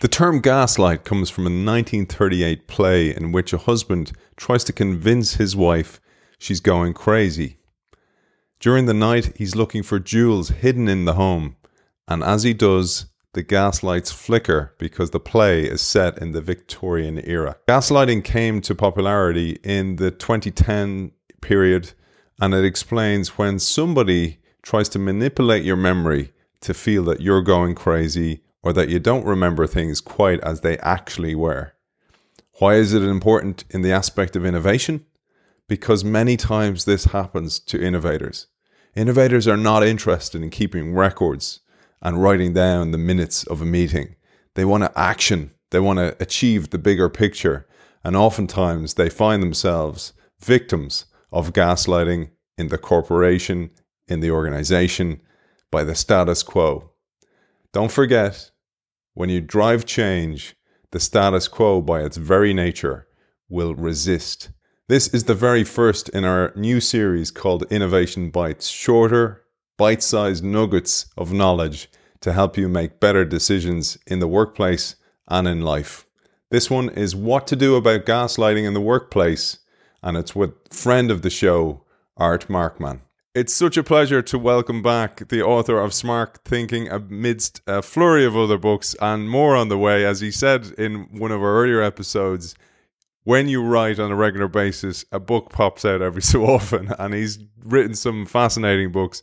The term gaslight comes from a 1938 play in which a husband tries to convince his wife she's going crazy. During the night, he's looking for jewels hidden in the home, and as he does, the gaslights flicker because the play is set in the Victorian era. Gaslighting came to popularity in the 2010 period, and it explains when somebody tries to manipulate your memory to feel that you're going crazy or that you don't remember things quite as they actually were. Why is it important in the aspect of innovation? Because many times this happens to innovators. Innovators are not interested in keeping records and writing down the minutes of a meeting. They want to action, they want to achieve the bigger picture, and oftentimes they find themselves victims of gaslighting in the corporation, in the organization, by the status quo. Don't forget, when you drive change, the status quo, by its very nature, will resist. This is the very first in our new series called Innovation Bites shorter, bite sized nuggets of knowledge to help you make better decisions in the workplace and in life. This one is What to Do About Gaslighting in the Workplace, and it's with friend of the show, Art Markman. It's such a pleasure to welcome back the author of Smart Thinking amidst a flurry of other books and more on the way. As he said in one of our earlier episodes, when you write on a regular basis, a book pops out every so often, and he's written some fascinating books.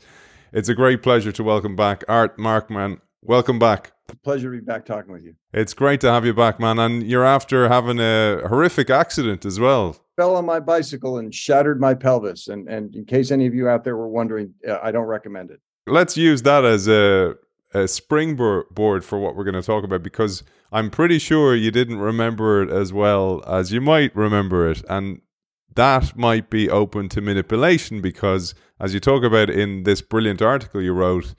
It's a great pleasure to welcome back Art Markman. Welcome back. Pleasure to be back talking with you. It's great to have you back, man. And you're after having a horrific accident as well fell on my bicycle and shattered my pelvis. And and in case any of you out there were wondering, uh, I don't recommend it. Let's use that as a a springboard for what we're going to talk about because I'm pretty sure you didn't remember it as well as you might remember it, and that might be open to manipulation because, as you talk about in this brilliant article you wrote,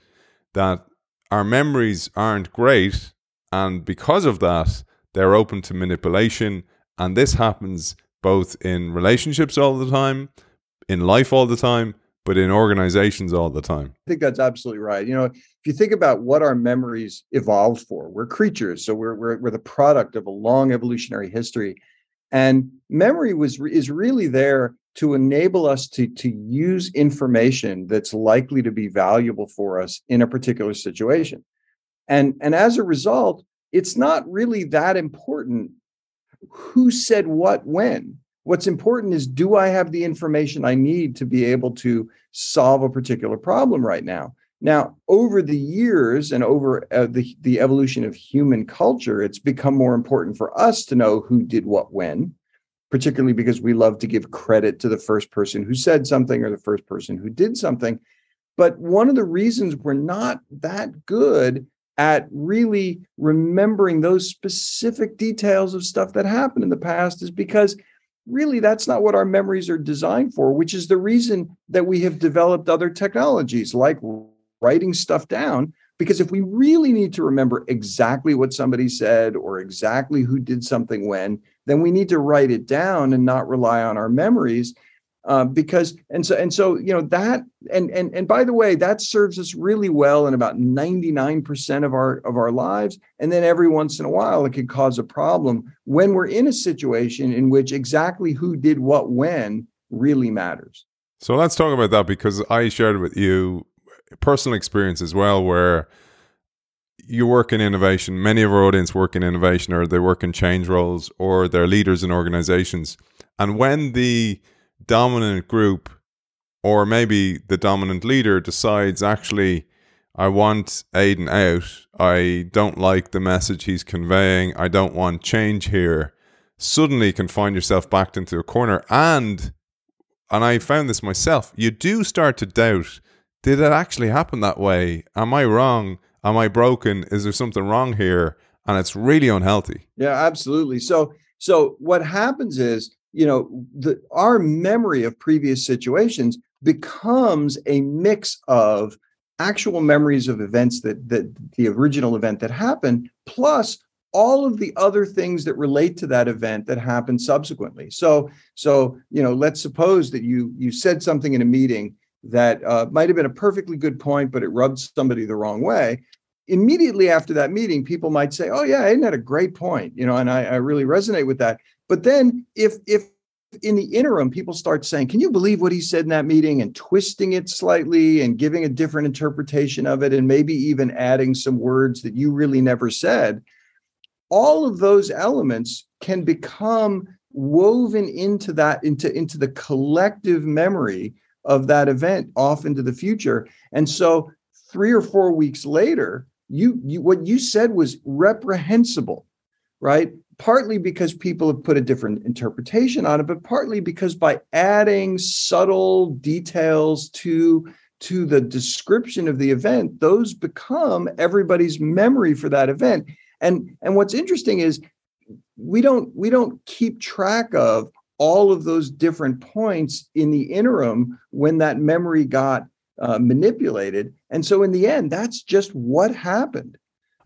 that our memories aren't great, and because of that, they're open to manipulation, and this happens both in relationships all the time, in life all the time, but in organizations all the time. I think that's absolutely right. You know, if you think about what our memories evolved for, we're creatures, so we're we're, we're the product of a long evolutionary history, and memory was is really there to enable us to to use information that's likely to be valuable for us in a particular situation, and and as a result, it's not really that important who said what when. What's important is do I have the information I need to be able to solve a particular problem right now? Now, over the years and over uh, the, the evolution of human culture, it's become more important for us to know who did what when, particularly because we love to give credit to the first person who said something or the first person who did something. But one of the reasons we're not that good at really remembering those specific details of stuff that happened in the past is because really that's not what our memories are designed for, which is the reason that we have developed other technologies like writing stuff down. Because if we really need to remember exactly what somebody said or exactly who did something when, then we need to write it down and not rely on our memories uh, because and so and so you know that and and and by the way that serves us really well in about 99% of our of our lives. And then every once in a while it can cause a problem when we're in a situation in which exactly who did what when really matters. So let's talk about that because i shared with you personal experience as well where you work in innovation many of our audience work in innovation or they work in change roles or they're leaders in organizations and when the dominant group or maybe the dominant leader decides actually I want Aidan out. I don't like the message he's conveying. I don't want change here. Suddenly you can find yourself backed into a corner and and I found this myself. You do start to doubt did it actually happen that way? Am I wrong? Am I broken? Is there something wrong here? And it's really unhealthy. Yeah, absolutely. So so what happens is you know the our memory of previous situations becomes a mix of actual memories of events that that the original event that happened plus all of the other things that relate to that event that happened subsequently so so you know let's suppose that you you said something in a meeting that uh, might have been a perfectly good point but it rubbed somebody the wrong way immediately after that meeting, people might say, "Oh yeah, isn't that a great point?" You know, and I, I really resonate with that. But then, if if in the interim, people start saying, Can you believe what he said in that meeting? and twisting it slightly and giving a different interpretation of it, and maybe even adding some words that you really never said. All of those elements can become woven into that, into, into the collective memory of that event off into the future. And so three or four weeks later, you, you what you said was reprehensible, right? partly because people have put a different interpretation on it, but partly because by adding subtle details to to the description of the event, those become everybody's memory for that event. And and what's interesting is we don't we don't keep track of all of those different points in the interim when that memory got uh, manipulated. And so in the end, that's just what happened.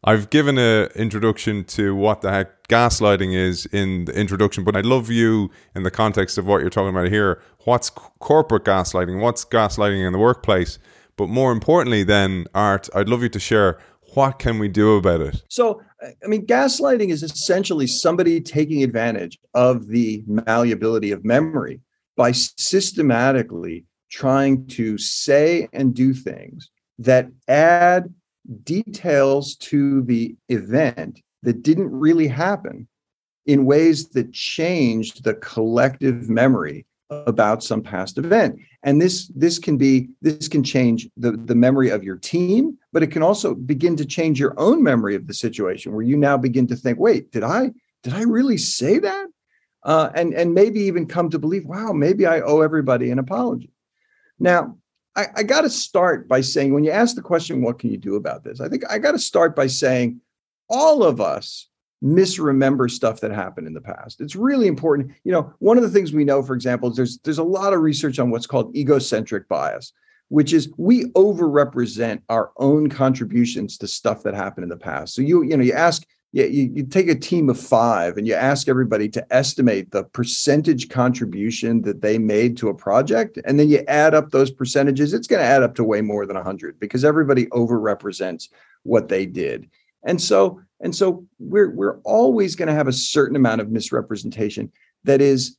I've given an introduction to what the heck gaslighting is in the introduction, but I'd love you in the context of what you're talking about here. What's corporate gaslighting? What's gaslighting in the workplace? But more importantly, then, Art, I'd love you to share what can we do about it? So, I mean, gaslighting is essentially somebody taking advantage of the malleability of memory by systematically trying to say and do things that add details to the event that didn't really happen in ways that changed the collective memory about some past event. And this this can be this can change the the memory of your team but it can also begin to change your own memory of the situation where you now begin to think wait did i did i really say that? Uh, and and maybe even come to believe wow maybe i owe everybody an apology. Now I, I got to start by saying when you ask the question, what can you do about this? I think I got to start by saying all of us misremember stuff that happened in the past. It's really important. You know, one of the things we know, for example, is there's there's a lot of research on what's called egocentric bias, which is we overrepresent our own contributions to stuff that happened in the past. So you you know you ask you, you take a team of five and you ask everybody to estimate the percentage contribution that they made to a project, and then you add up those percentages, it's going to add up to way more than 100 because everybody overrepresents what they did. And so, and so we're we're always going to have a certain amount of misrepresentation that is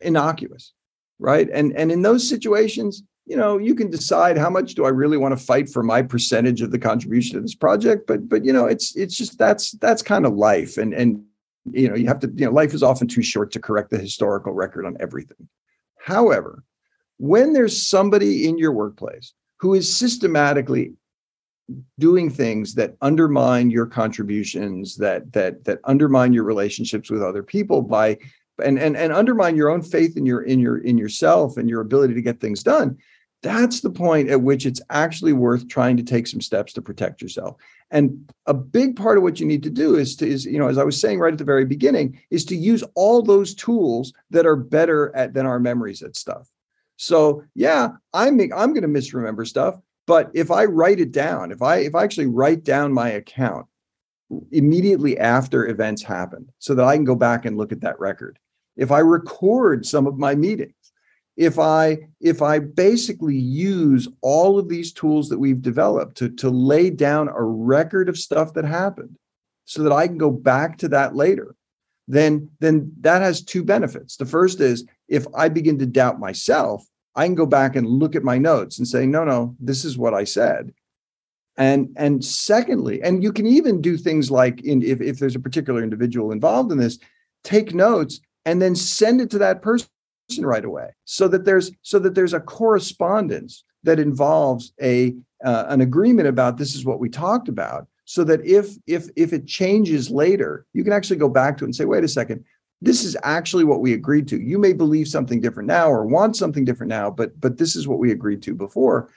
innocuous, right? And and in those situations, you know you can decide how much do i really want to fight for my percentage of the contribution to this project but but you know it's it's just that's that's kind of life and and you know you have to you know life is often too short to correct the historical record on everything however when there's somebody in your workplace who is systematically doing things that undermine your contributions that that that undermine your relationships with other people by and and and undermine your own faith in your in your in yourself and your ability to get things done. That's the point at which it's actually worth trying to take some steps to protect yourself. And a big part of what you need to do is to is you know as i was saying right at the very beginning is to use all those tools that are better at than our memories at stuff. So yeah i'm i'm going to misremember stuff but if i write it down if i if i actually write down my account immediately after events happen so that i can go back and look at that record if i record some of my meetings if i if i basically use all of these tools that we've developed to to lay down a record of stuff that happened so that i can go back to that later then then that has two benefits. The first is if i begin to doubt myself i can go back and look at my notes and say no no this is what i said. And and secondly and you can even do things like in if, if there's a particular individual involved in this take notes and then send it to that person right away so that there's so that there's a correspondence that involves a uh, an agreement about this is what we talked about. So that if if if it changes later you can actually go back to it and say wait a second this is actually what we agreed to. You may believe something different now or want something different now but but this is what we agreed to before.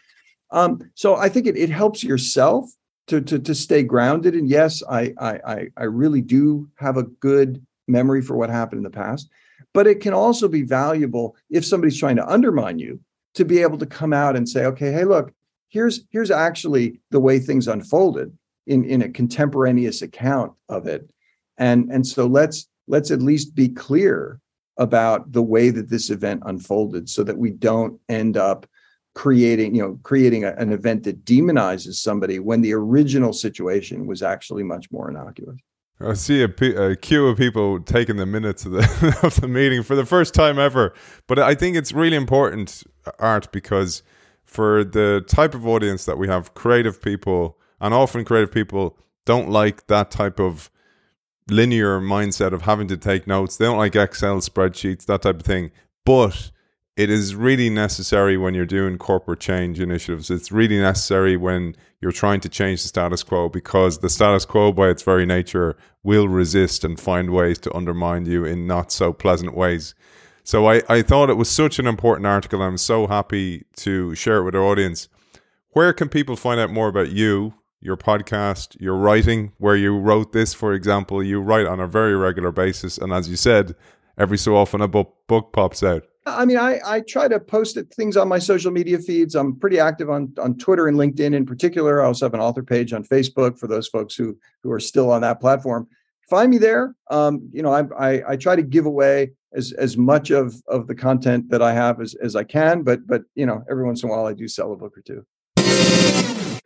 Um, so i think it, it helps yourself to, to to stay grounded. And yes I, I i really do have a good memory for what happened in the past but it can also be valuable if somebody's trying to undermine you to be able to come out and say, okay, hey, look, here's here's actually the way things unfolded in, in a contemporaneous account of it. And, and so let's let's at least be clear about the way that this event unfolded so that we don't end up creating you know creating a, an event that demonizes somebody when the original situation was actually much more innocuous I see a, queue of people taking the minutes of the of the meeting for the first time ever. But I think it's really important, uh, Art, because for the type of audience that we have, creative people, and often creative people don't like that type of linear mindset of having to take notes. They don't like Excel spreadsheets, that type of thing. But it is really necessary when you're doing corporate change initiatives. It's really necessary when you're trying to change the status quo because the status quo, by its very nature, will resist and find ways to undermine you in not so pleasant ways. So I, I thought it was such an important article. I'm so happy to share it with our audience. Where can people find out more about you, your podcast, your writing, where you wrote this, for example? You write on a very regular basis. And as you said, every so often a book, book pops out. I mean, I, I try to post things on my social media feeds. I'm pretty active on, on Twitter and LinkedIn in particular. I also have an author page on Facebook for those folks who who are still on that platform. Find me there. Um, you know, I, I, I try to give away as as much of of the content that I have as as I can, but but you know, every once in a while I do sell a book or two.